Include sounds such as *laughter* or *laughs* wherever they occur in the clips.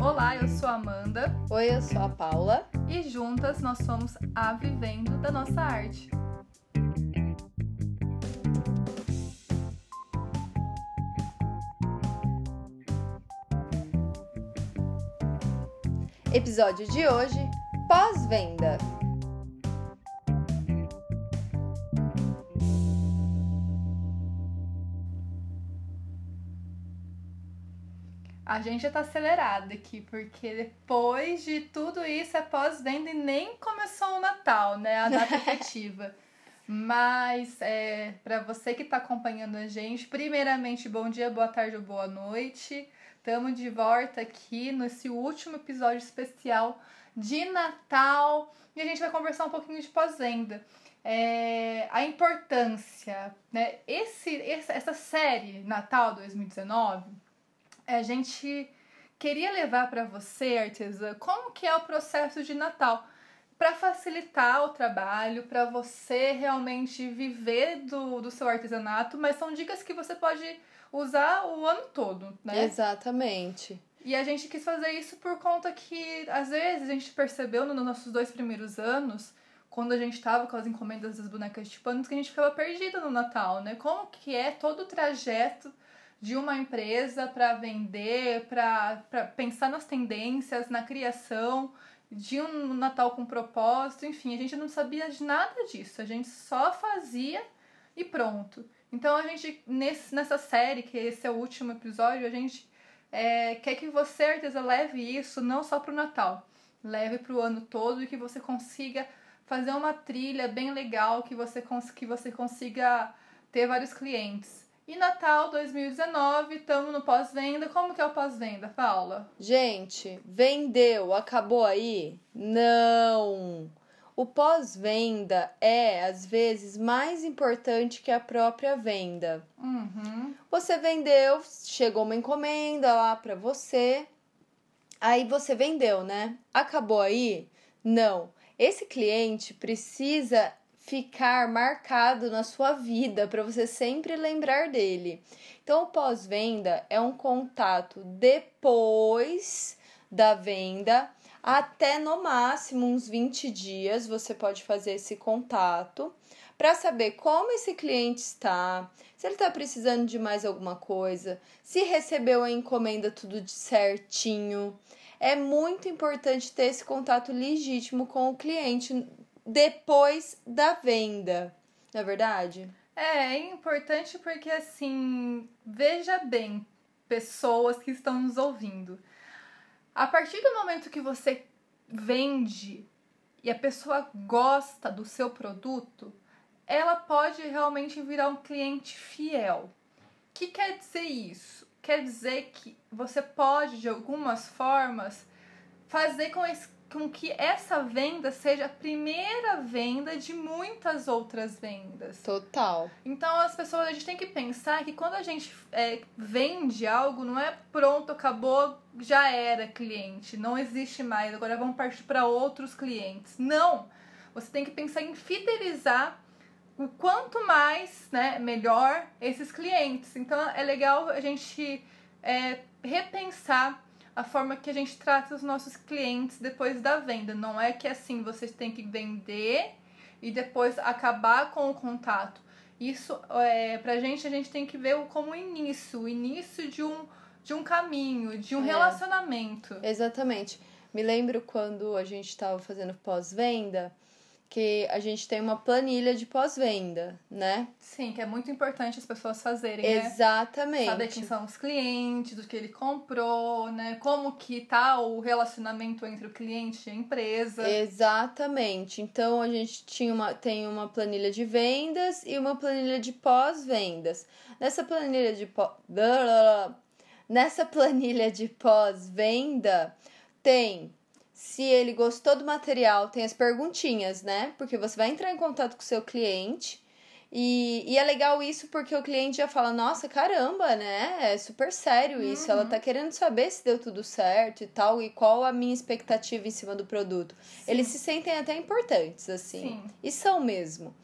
Olá, eu sou a Amanda. Oi, eu sou a Paula. E juntas nós somos a Vivendo da Nossa Arte. Episódio de hoje: pós-venda. A gente já tá acelerado aqui, porque depois de tudo isso é pós-venda e nem começou o Natal, né? A data *laughs* efetiva. Mas é, para você que está acompanhando a gente, primeiramente, bom dia, boa tarde ou boa noite. Estamos de volta aqui nesse último episódio especial de Natal e a gente vai conversar um pouquinho de pós-venda. É, a importância, né? Esse, essa série Natal 2019 a gente queria levar para você, artesã, como que é o processo de Natal para facilitar o trabalho, para você realmente viver do, do seu artesanato, mas são dicas que você pode usar o ano todo, né? Exatamente. E a gente quis fazer isso por conta que, às vezes, a gente percebeu nos nossos dois primeiros anos, quando a gente estava com as encomendas das bonecas de pano, que a gente ficava perdida no Natal, né? Como que é todo o trajeto de uma empresa para vender, para pensar nas tendências, na criação de um Natal com propósito, enfim, a gente não sabia de nada disso, a gente só fazia e pronto. Então a gente, nesse, nessa série, que esse é o último episódio, a gente é, quer que você, artesã, leve isso não só para o Natal, leve para o ano todo e que você consiga fazer uma trilha bem legal, que você, que você consiga ter vários clientes. E Natal 2019, estamos no pós-venda. Como que é o pós-venda, Paula? Gente, vendeu, acabou aí? Não! O pós-venda é, às vezes, mais importante que a própria venda. Uhum. Você vendeu, chegou uma encomenda lá para você, aí você vendeu, né? Acabou aí? Não. Esse cliente precisa ficar marcado na sua vida para você sempre lembrar dele. Então, o pós-venda é um contato depois da venda, até no máximo uns 20 dias você pode fazer esse contato para saber como esse cliente está, se ele está precisando de mais alguma coisa, se recebeu a encomenda tudo de certinho. É muito importante ter esse contato legítimo com o cliente depois da venda. Não é verdade? É, é importante porque assim, veja bem, pessoas que estão nos ouvindo. A partir do momento que você vende e a pessoa gosta do seu produto, ela pode realmente virar um cliente fiel. O que quer dizer isso? Quer dizer que você pode, de algumas formas, fazer com esse com que essa venda seja a primeira venda de muitas outras vendas. Total. Então as pessoas, a gente tem que pensar que quando a gente é, vende algo, não é pronto, acabou, já era cliente, não existe mais, agora vamos partir para outros clientes. Não! Você tem que pensar em fidelizar o quanto mais, né, melhor esses clientes. Então é legal a gente é, repensar a forma que a gente trata os nossos clientes depois da venda. Não é que assim vocês têm que vender e depois acabar com o contato. Isso é pra gente a gente tem que ver como início, o início de um de um caminho, de um é, relacionamento. Exatamente. Me lembro quando a gente estava fazendo pós-venda, que a gente tem uma planilha de pós-venda, né? Sim, que é muito importante as pessoas fazerem, né? Exatamente. né? Saber quem são os clientes, do que ele comprou, né? Como que tá o relacionamento entre o cliente e a empresa. Exatamente. Então a gente tinha uma, tem uma planilha de vendas e uma planilha de pós-vendas. Nessa planilha de pós... Nessa planilha de pós-venda tem se ele gostou do material, tem as perguntinhas, né? Porque você vai entrar em contato com o seu cliente. E, e é legal isso porque o cliente já fala: Nossa, caramba, né? É super sério isso. Uhum. Ela tá querendo saber se deu tudo certo e tal, e qual a minha expectativa em cima do produto. Sim. Eles se sentem até importantes, assim. Sim. E são mesmo.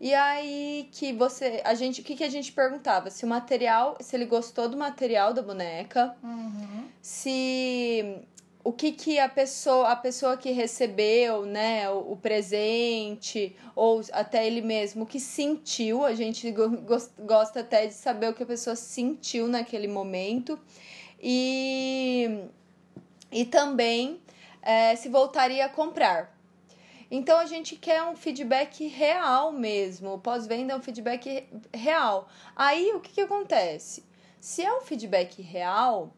E aí que você, a gente, o que, que a gente perguntava? Se o material, se ele gostou do material da boneca, Uhum. se o que que a pessoa, a pessoa que recebeu, né, o, o presente ou até ele mesmo o que sentiu, a gente go- gos- gosta até de saber o que a pessoa sentiu naquele momento e e também é, se voltaria a comprar. Então a gente quer um feedback real mesmo. Pós-venda é um feedback real. Aí o que, que acontece? Se é um feedback real,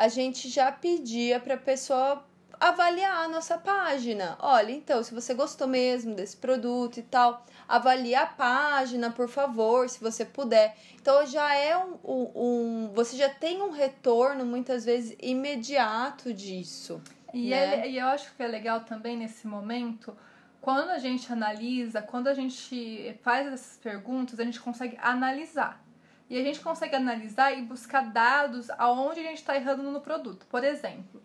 a gente já pedia para a pessoa avaliar a nossa página. Olha, então, se você gostou mesmo desse produto e tal, avalie a página, por favor, se você puder. Então já é um, um, você já tem um retorno muitas vezes imediato disso. E, né? é- e eu acho que é legal também nesse momento, quando a gente analisa, quando a gente faz essas perguntas, a gente consegue analisar. E a gente consegue analisar e buscar dados aonde a gente está errando no produto. Por exemplo,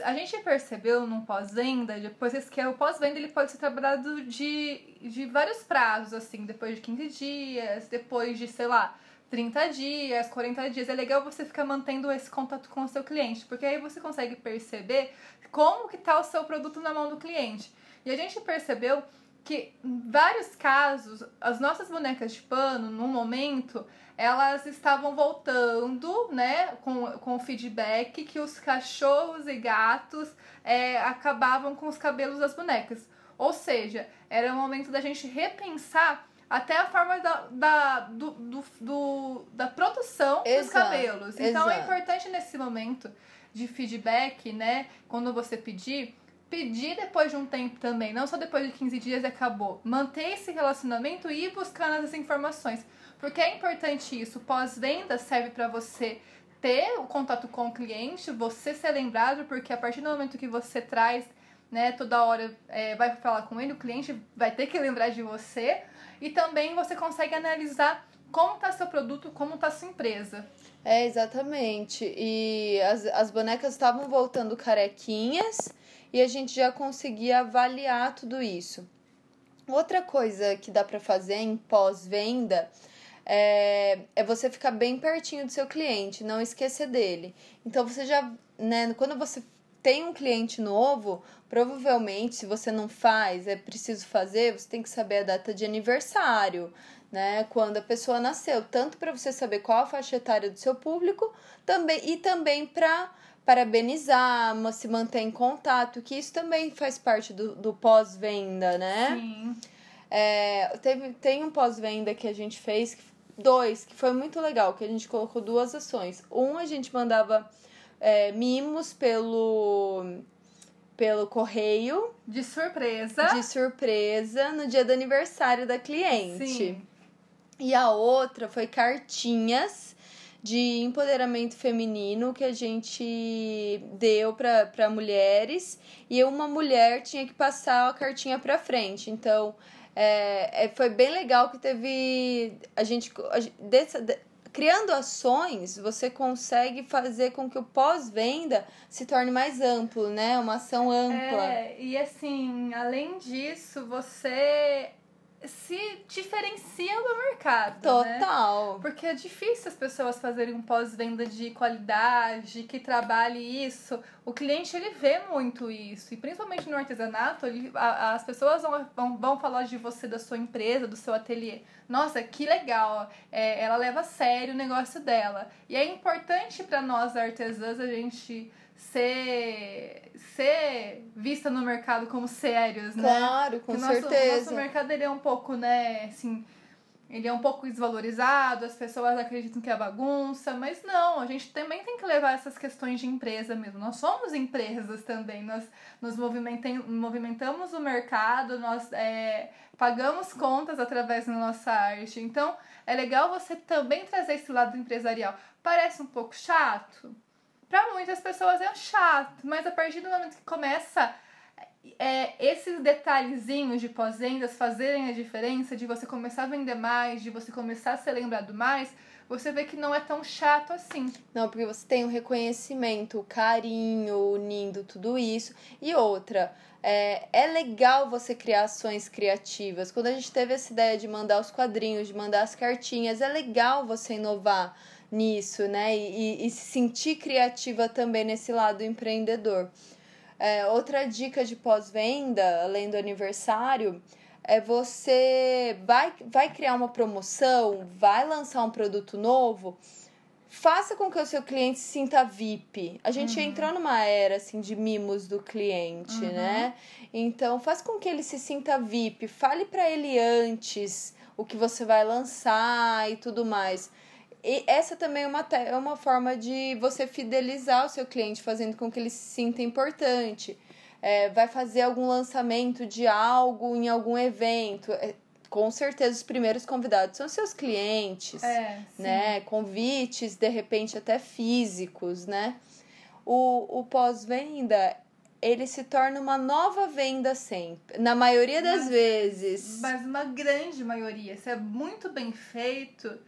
a gente percebeu num pós-venda, depois que o pós-venda, ele pode ser trabalhado de, de vários prazos, assim, depois de 15 dias, depois de, sei lá, 30 dias, 40 dias. É legal você ficar mantendo esse contato com o seu cliente, porque aí você consegue perceber como que tá o seu produto na mão do cliente. E a gente percebeu que em vários casos, as nossas bonecas de pano, no momento, elas estavam voltando, né, com, com o feedback que os cachorros e gatos é, acabavam com os cabelos das bonecas. Ou seja, era o momento da gente repensar até a forma da, da, do, do, do- da produção dos Exato, cabelos. Então é exato. importante nesse momento de feedback, né, quando você pedir, pedir depois de um tempo também, não só depois de 15 dias e acabou. Manter esse relacionamento e ir buscando essas informações. Porque é importante isso. Pós-venda serve para você ter o contato com o cliente, você ser lembrado, porque a partir do momento que você traz, né, toda hora é, vai falar com ele, o cliente vai ter que lembrar de você. E também você consegue analisar como está seu produto, como está sua empresa. É, exatamente. E as, as bonecas estavam voltando carequinhas e a gente já conseguia avaliar tudo isso. Outra coisa que dá para fazer em pós-venda é, é você ficar bem pertinho do seu cliente, não esquecer dele. Então você já, né, quando você tem um cliente novo, provavelmente, se você não faz, é preciso fazer, você tem que saber a data de aniversário, né? Quando a pessoa nasceu, tanto para você saber qual a faixa etária do seu público, também e também para parabenizar, se manter em contato, que isso também faz parte do, do pós-venda, né? Sim. É, teve, tem um pós-venda que a gente fez, dois, que foi muito legal, que a gente colocou duas ações. Um, a gente mandava é, mimos pelo, pelo correio De surpresa. de surpresa no dia do aniversário da cliente. Sim. E a outra foi cartinhas de empoderamento feminino que a gente deu para mulheres e uma mulher tinha que passar a cartinha para frente. Então, é, é, foi bem legal que teve a gente a dessa- de- criando ações, você consegue fazer com que o pós-venda se torne mais amplo, né? Uma ação ampla. É, e assim, além disso, você se diferencia do mercado. Né? Total. Porque é difícil as pessoas fazerem um pós-venda de qualidade, que trabalhe isso. O cliente, ele vê muito isso. E principalmente no artesanato, ele, a- as pessoas vão, vão, vão falar de você, da sua empresa, do seu ateliê. Nossa, que legal! É, ela leva a sério o negócio dela. E é importante para nós artesãs a gente ser, ser vista no mercado como sérios, né? Claro, com Porque o nosso, certeza. nosso mercado ele é um pouco, né, assim, ele é um pouco desvalorizado, as pessoas acreditam que é bagunça, mas não, a gente também tem que levar essas questões de empresa mesmo. Nós somos empresas também, nós nos movimentamos o mercado, nós é, pagamos contas através da nossa arte. Então, é legal você também trazer esse lado empresarial. Parece um pouco chato? Para muitas pessoas é chato, mas a partir do momento que começa é, esses detalhezinhos de pós-vendas fazerem a diferença, de você começar a vender mais, de você começar a ser lembrado mais, você vê que não é tão chato assim. Não, porque você tem o reconhecimento, o carinho, unindo tudo isso. E outra, É, é legal você criar ações criativas. Quando a gente teve essa ideia de mandar os quadrinhos, de mandar as cartinhas, é legal você inovar nisso, né? E, e se sentir criativa também nesse lado empreendedor. É, outra dica de pós-venda, além do aniversário, é você vai, vai criar uma promoção, vai lançar um produto novo faça com que o seu cliente se sinta VIP. A gente uhum. entrou numa era assim de mimos do cliente, uhum. né? Então, faça com que ele se sinta VIP. Fale para ele antes o que você vai lançar e tudo mais. E essa também é uma, é uma forma de você fidelizar o seu cliente, fazendo com que ele se sinta importante. É, vai fazer algum lançamento de algo em algum evento. É, com certeza os primeiros convidados são seus clientes, é, né? Convites, de repente até físicos, né? O, o pós-venda, ele se torna uma nova venda sempre, na maioria das mas, vezes. Mas uma grande maioria, se é muito bem feito,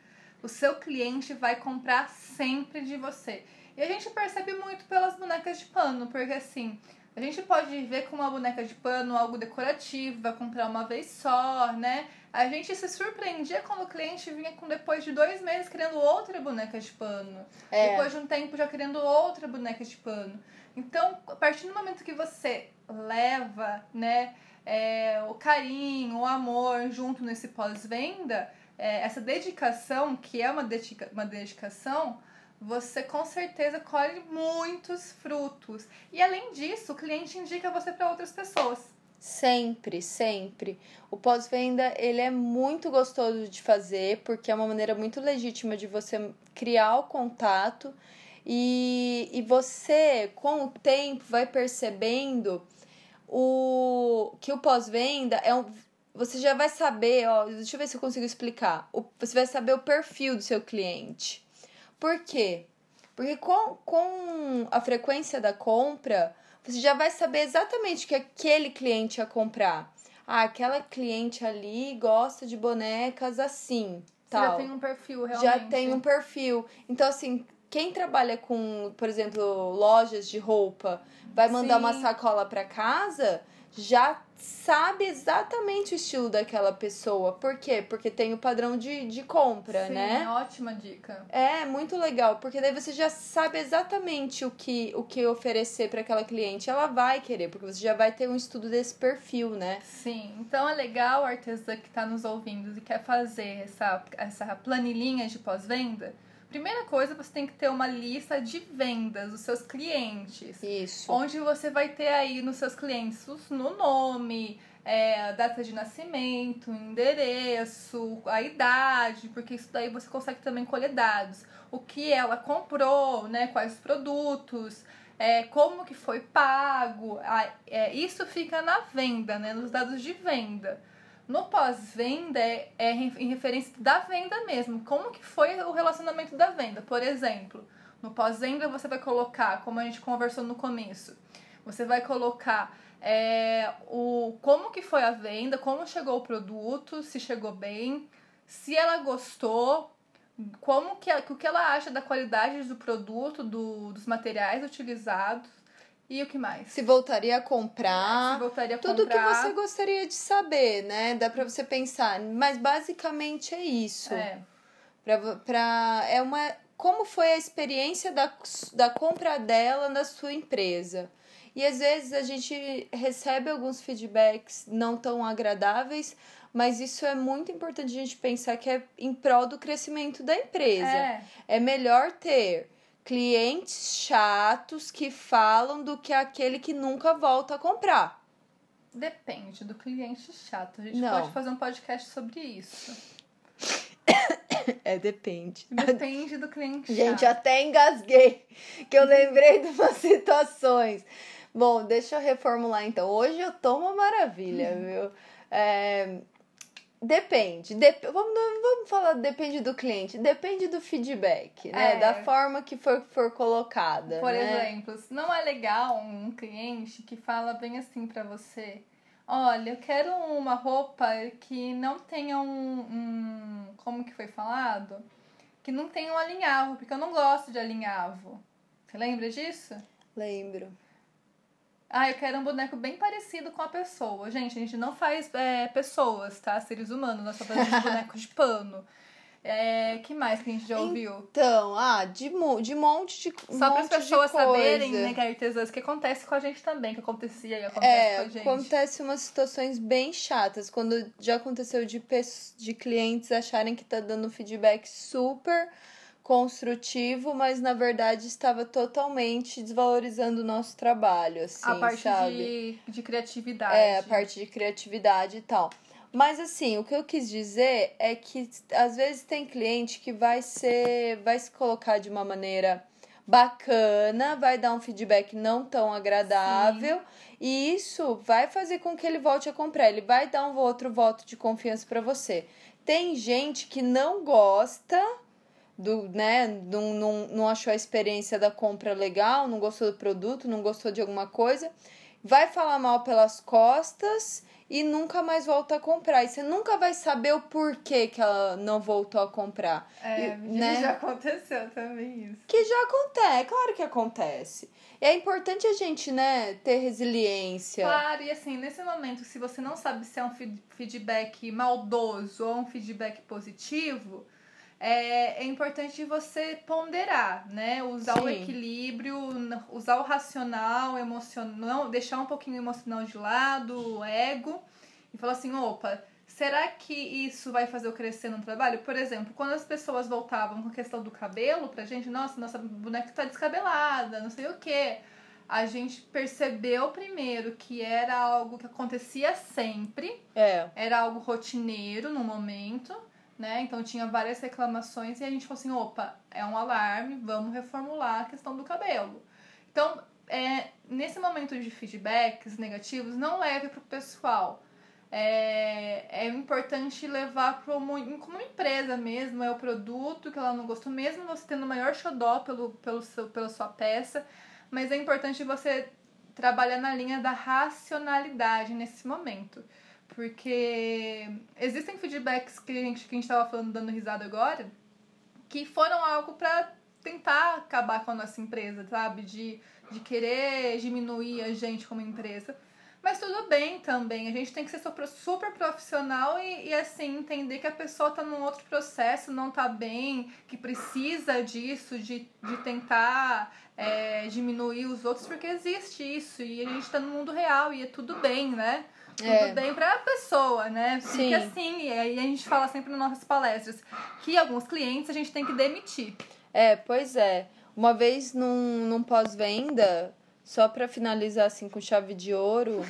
o seu cliente vai comprar sempre de você. E a gente percebe muito pelas bonecas de pano, porque assim, a gente pode ver com uma boneca de pano algo decorativo, vai comprar uma vez só, né? A gente se surpreendia quando o cliente vinha com depois de dois meses querendo outra boneca de pano. É. Depois de um tempo já querendo outra boneca de pano. Então, a partir do momento que você leva, né, é, o carinho, o amor junto nesse pós-venda, é, essa dedicação, que é uma, dedica uma dedicação, você com certeza colhe muitos frutos. E além disso, o cliente indica você para outras pessoas. Sempre, sempre. O pós-venda, ele é muito gostoso de fazer, porque é uma maneira muito legítima de você criar o contato e, e você, com o tempo, vai percebendo o que o pós-venda é um, você já vai saber, ó, deixa eu ver se eu consigo explicar. O, você vai saber o perfil do seu cliente. Por quê? Porque com, com a frequência da compra, você já vai saber exatamente o que aquele cliente ia comprar. Ah, aquela cliente ali gosta de bonecas assim. Tal. Já tem um perfil, realmente. Já tem um perfil. Então, assim, quem trabalha com, por exemplo, lojas de roupa, vai mandar Sim. uma sacola para casa, já sabe exatamente o estilo daquela pessoa. Por quê? Porque tem o padrão de, de compra, Sim, né? É ótima dica. É, muito legal, porque daí você já sabe exatamente o que, o que oferecer para aquela cliente. Ela vai querer, porque você já vai ter um estudo desse perfil, né? Sim, então é legal, artesã que está nos ouvindo e quer fazer essa, essa planilhinha de pós-venda Primeira coisa, você tem que ter uma lista de vendas dos seus clientes. Isso. Onde você vai ter aí nos seus clientes no nome, é, a data de nascimento, endereço, a idade, porque isso daí você consegue também colher dados. O que ela comprou, né? Quais produtos, é, como que foi pago. é, isso fica na venda, né? Nos dados de venda. No pós-venda é, é em referência da venda mesmo. Como que foi o relacionamento da venda? Por exemplo, no pós-venda você vai colocar, como a gente conversou no começo, você vai colocar é, o como que foi a venda, como chegou o produto, se chegou bem, se ela gostou, como que o que ela acha da qualidade do produto, do, dos materiais utilizados e o que mais? Se voltaria a comprar. Se voltaria a tudo comprar. que você gostaria de saber, né? Dá pra você pensar. Mas basicamente é isso. É. Pra, pra, é uma. Como foi a experiência da, da compra dela na sua empresa? E às vezes a gente recebe alguns feedbacks não tão agradáveis, mas isso é muito importante a gente pensar que é em prol do crescimento da empresa. É, é melhor ter clientes chatos que falam do que aquele que nunca volta a comprar. Depende do cliente chato. A gente Não. pode fazer um podcast sobre isso. *coughs* É, depende. Depende do cliente *laughs* Gente, chato. até engasguei, que eu lembrei de umas situações. Bom, deixa eu reformular então. Hoje eu tô uma maravilha, viu? É, Depende. Dep vamos, vamos falar, depende do cliente. Depende do feedback, né? É. Da forma que for, for colocada. Por né? exemplo, não é legal um cliente que fala bem assim pra você. Olha, eu quero uma roupa que não tenha um, um. Como que foi falado? Que não tenha um alinhavo, porque eu não gosto de alinhavo. Você lembra disso? Lembro. Ah, eu quero um boneco bem parecido com a pessoa. Gente, a gente não faz é, pessoas, tá? Seres humanos, nós só fazemos bonecos de pano. É, que mais que a gente já ouviu? Então, ah, de, de monte de Só para as pessoas saberem, né, que artesãs, que acontece com a gente também, que acontecia e acontece é, com a gente. acontece umas situações bem chatas, quando já aconteceu de, de clientes acharem que tá dando feedback super construtivo, mas na verdade estava totalmente desvalorizando o nosso trabalho, assim, a parte sabe? De, de criatividade. É, a parte de criatividade e tal. Mas assim, o que eu quis dizer é que às vezes tem cliente que vai ser, vai se colocar de uma maneira bacana, vai dar um feedback não tão agradável Sim. e isso vai fazer com que ele volte a comprar, ele vai dar um outro voto de confiança para você. Tem gente que não gosta do, né, não, não, não achou a experiência da compra legal, não gostou do produto, não gostou de alguma coisa, vai falar mal pelas costas e nunca mais volta a comprar. E você nunca vai saber o porquê que ela não voltou a comprar. É, e, né? já aconteceu também isso. Que já acontece, é claro que acontece. E é importante a gente, né, ter resiliência. Claro, e assim, nesse momento, se você não sabe se é um feedback maldoso ou um feedback positivo, é, é importante você ponderar, né? Usar Sim. o equilíbrio, usar o racional, emocional, deixar um pouquinho o emocional de lado, o ego, e falar assim, opa, será que isso vai fazer eu crescer no trabalho? Por exemplo, quando as pessoas voltavam com a questão do cabelo pra gente, nossa, nossa boneca tá descabelada, não sei o quê. A gente percebeu primeiro que era algo que acontecia sempre. É. Era algo rotineiro no momento né? Então tinha várias reclamações e a gente falou assim, opa, é um alarme, vamos reformular a questão do cabelo. Então, é, nesse momento de feedbacks negativos, não leve para o pessoal. É, é importante levar para uma empresa mesmo, é o produto que ela não gostou, mesmo você tendo o maior xodó pelo, pelo seu, pela sua peça, mas é importante você trabalhar na linha da racionalidade nesse momento. Porque existem feedbacks que a gente, que a gente tava falando, dando risada agora, que foram algo para tentar acabar com a nossa empresa, sabe? De, de querer diminuir a gente como empresa. Mas tudo bem também, a gente tem que ser super profissional e, e, assim, entender que a pessoa tá num outro processo, não tá bem, que precisa disso, de, de tentar é, diminuir os outros, porque existe isso e a gente tá no mundo real e é tudo bem, né? Tudo é. bem pra pessoa, né? Fica Sim. assim, e aí a gente fala sempre nas nossas palestras que alguns clientes a gente tem que demitir. É, pois é. Uma vez num, num pós-venda, só pra finalizar assim com chave de ouro,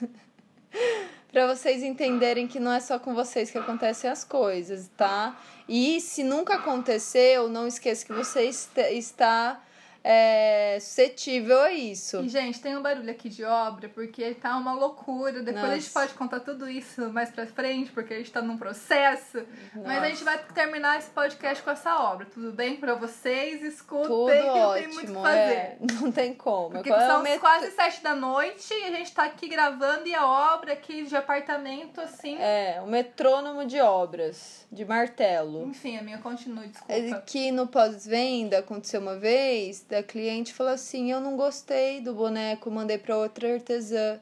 *laughs* para vocês entenderem que não é só com vocês que acontecem as coisas, tá? E se nunca aconteceu, não esqueça que você está é, suscetível a isso. E, gente, tem um barulho aqui de obra, porque tá uma loucura. Depois Nossa. a gente pode contar tudo isso mais pra frente, porque a gente tá num processo. Nossa. Mas a gente vai terminar esse podcast com essa obra. Tudo bem pra vocês? Escutem, tudo que não tem muito o que fazer. É, *laughs* não tem como. Porque Qual são é quase sete da noite e a gente tá aqui gravando e a obra aqui de apartamento, assim... É, o metrônomo de obras, de martelo. Enfim, a minha continue, desculpa. Que no pós-venda aconteceu uma vez da cliente falou assim: Eu não gostei do boneco, mandei para outra artesã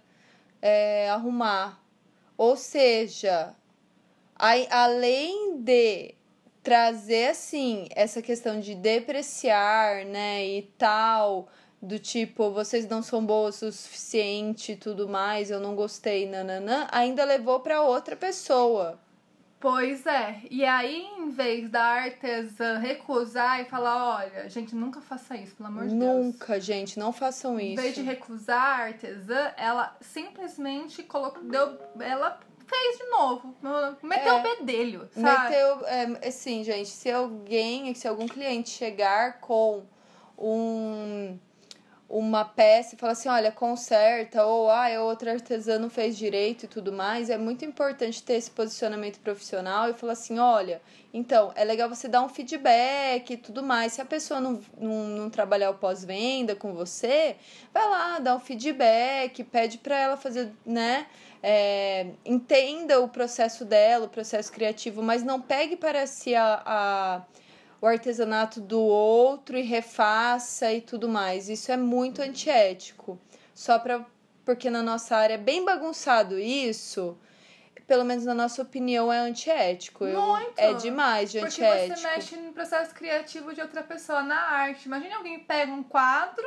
é, arrumar. Ou seja, além de trazer assim essa questão de depreciar, né, e tal, do tipo, vocês não são boas o suficiente tudo mais, eu não gostei, nananã, ainda levou para outra pessoa. Pois é. E aí, em vez da artesã recusar e falar, olha, gente, nunca faça isso, pelo amor de nunca, Deus. Nunca, gente, não façam isso. Em vez de recusar a artesã, ela simplesmente colocou, deu, ela fez de novo. Meteu é, o bedelho, sabe? Meteu, é, assim, gente, se alguém, se algum cliente chegar com um uma peça e fala assim, olha, conserta, ou ah, outra artesã não fez direito e tudo mais, é muito importante ter esse posicionamento profissional e falar assim, olha, então, é legal você dar um feedback e tudo mais. Se a pessoa não, não, não trabalhar o pós-venda com você, vai lá, dá um feedback, pede para ela fazer, né? É, entenda o processo dela, o processo criativo, mas não pegue para si a, a o artesanato do outro e refaça e tudo mais. Isso é muito antiético. só pra. Porque na nossa área é bem bagunçado isso. Pelo menos na nossa opinião, é antiético. Eu- Muito. É demais de Porque antiético. você mexe no processo criativo de outra pessoa, na arte. Imagina alguém pega um quadro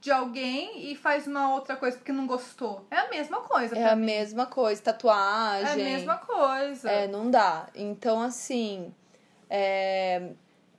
de alguém e faz uma outra coisa porque não gostou. É a mesma coisa. É a mim. mesma coisa, É tatuagem. a mesma coisa. É, não dá. Então, assim, é,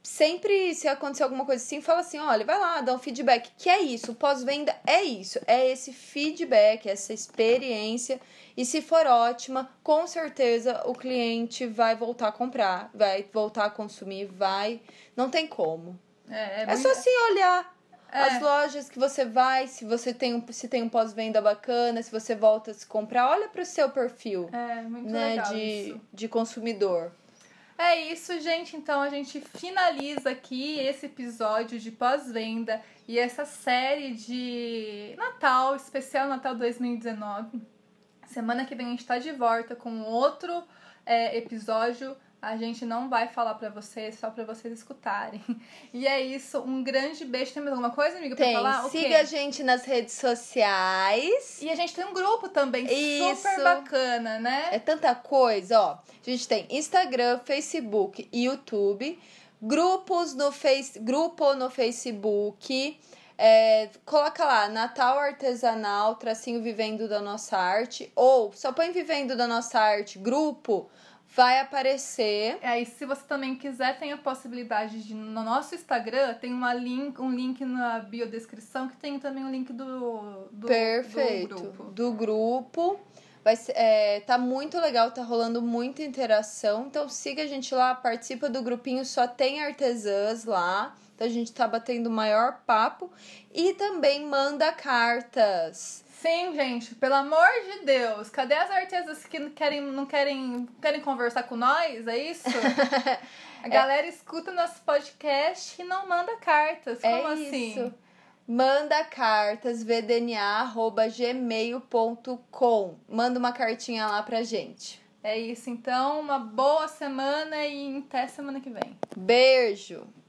sempre se acontecer alguma coisa assim, fala assim, olha, vai lá, dá um feedback. Que é isso, o pós-venda é isso, é esse feedback, essa experiência. E se for ótima, com certeza o cliente vai voltar a comprar, vai voltar a consumir, vai. Não tem como. É, é É só assim olhar. É. As lojas que você vai, se você tem um, se tem um pós-venda bacana, se você volta a se comprar, olha pro seu perfil É, né, de, isso. de consumidor. É isso, gente. Então a gente finaliza aqui esse episódio de pós-venda e essa série de Natal, especial Natal 2019. Semana que vem a gente tá de volta com outro é, episódio. A gente não vai falar pra vocês, só pra vocês escutarem. *laughs* E é isso. Um grande beijo. Tem mais alguma coisa, amiga, pra Tem, falar? O quê? siga a gente nas redes sociais. E a gente tem um grupo também Isso. super bacana, né? É tanta coisa, ó. A gente tem Instagram, Facebook e YouTube. Grupos no Face, grupo no Facebook. É, coloca lá, Natal Artesanal, tracinho Vivendo da Nossa Arte. Ou só põe Vivendo da Nossa Arte, grupo, vai aparecer. Aí, se você também quiser, tem a possibilidade de no nosso Instagram tem uma link, um link na biodescrição que tem também o link do, do, Perfeito. do grupo. Do grupo. Vai ser, é, tá muito legal, tá rolando muita interação. Então siga a gente lá, participa do grupinho, só tem artesãs lá. Então a gente tá batendo o maior papo. E também manda cartas. Sim, gente, pelo amor de Deus, cadê as artesãs que não querem, não querem, querem conversar com nós? É isso? *laughs* A galera escuta nosso podcast e não manda cartas. Como é assim? isso. Manda cartas, vdna.gmail.com. Manda uma cartinha lá pra gente. É isso, então, uma boa semana e até semana que vem. Beijo!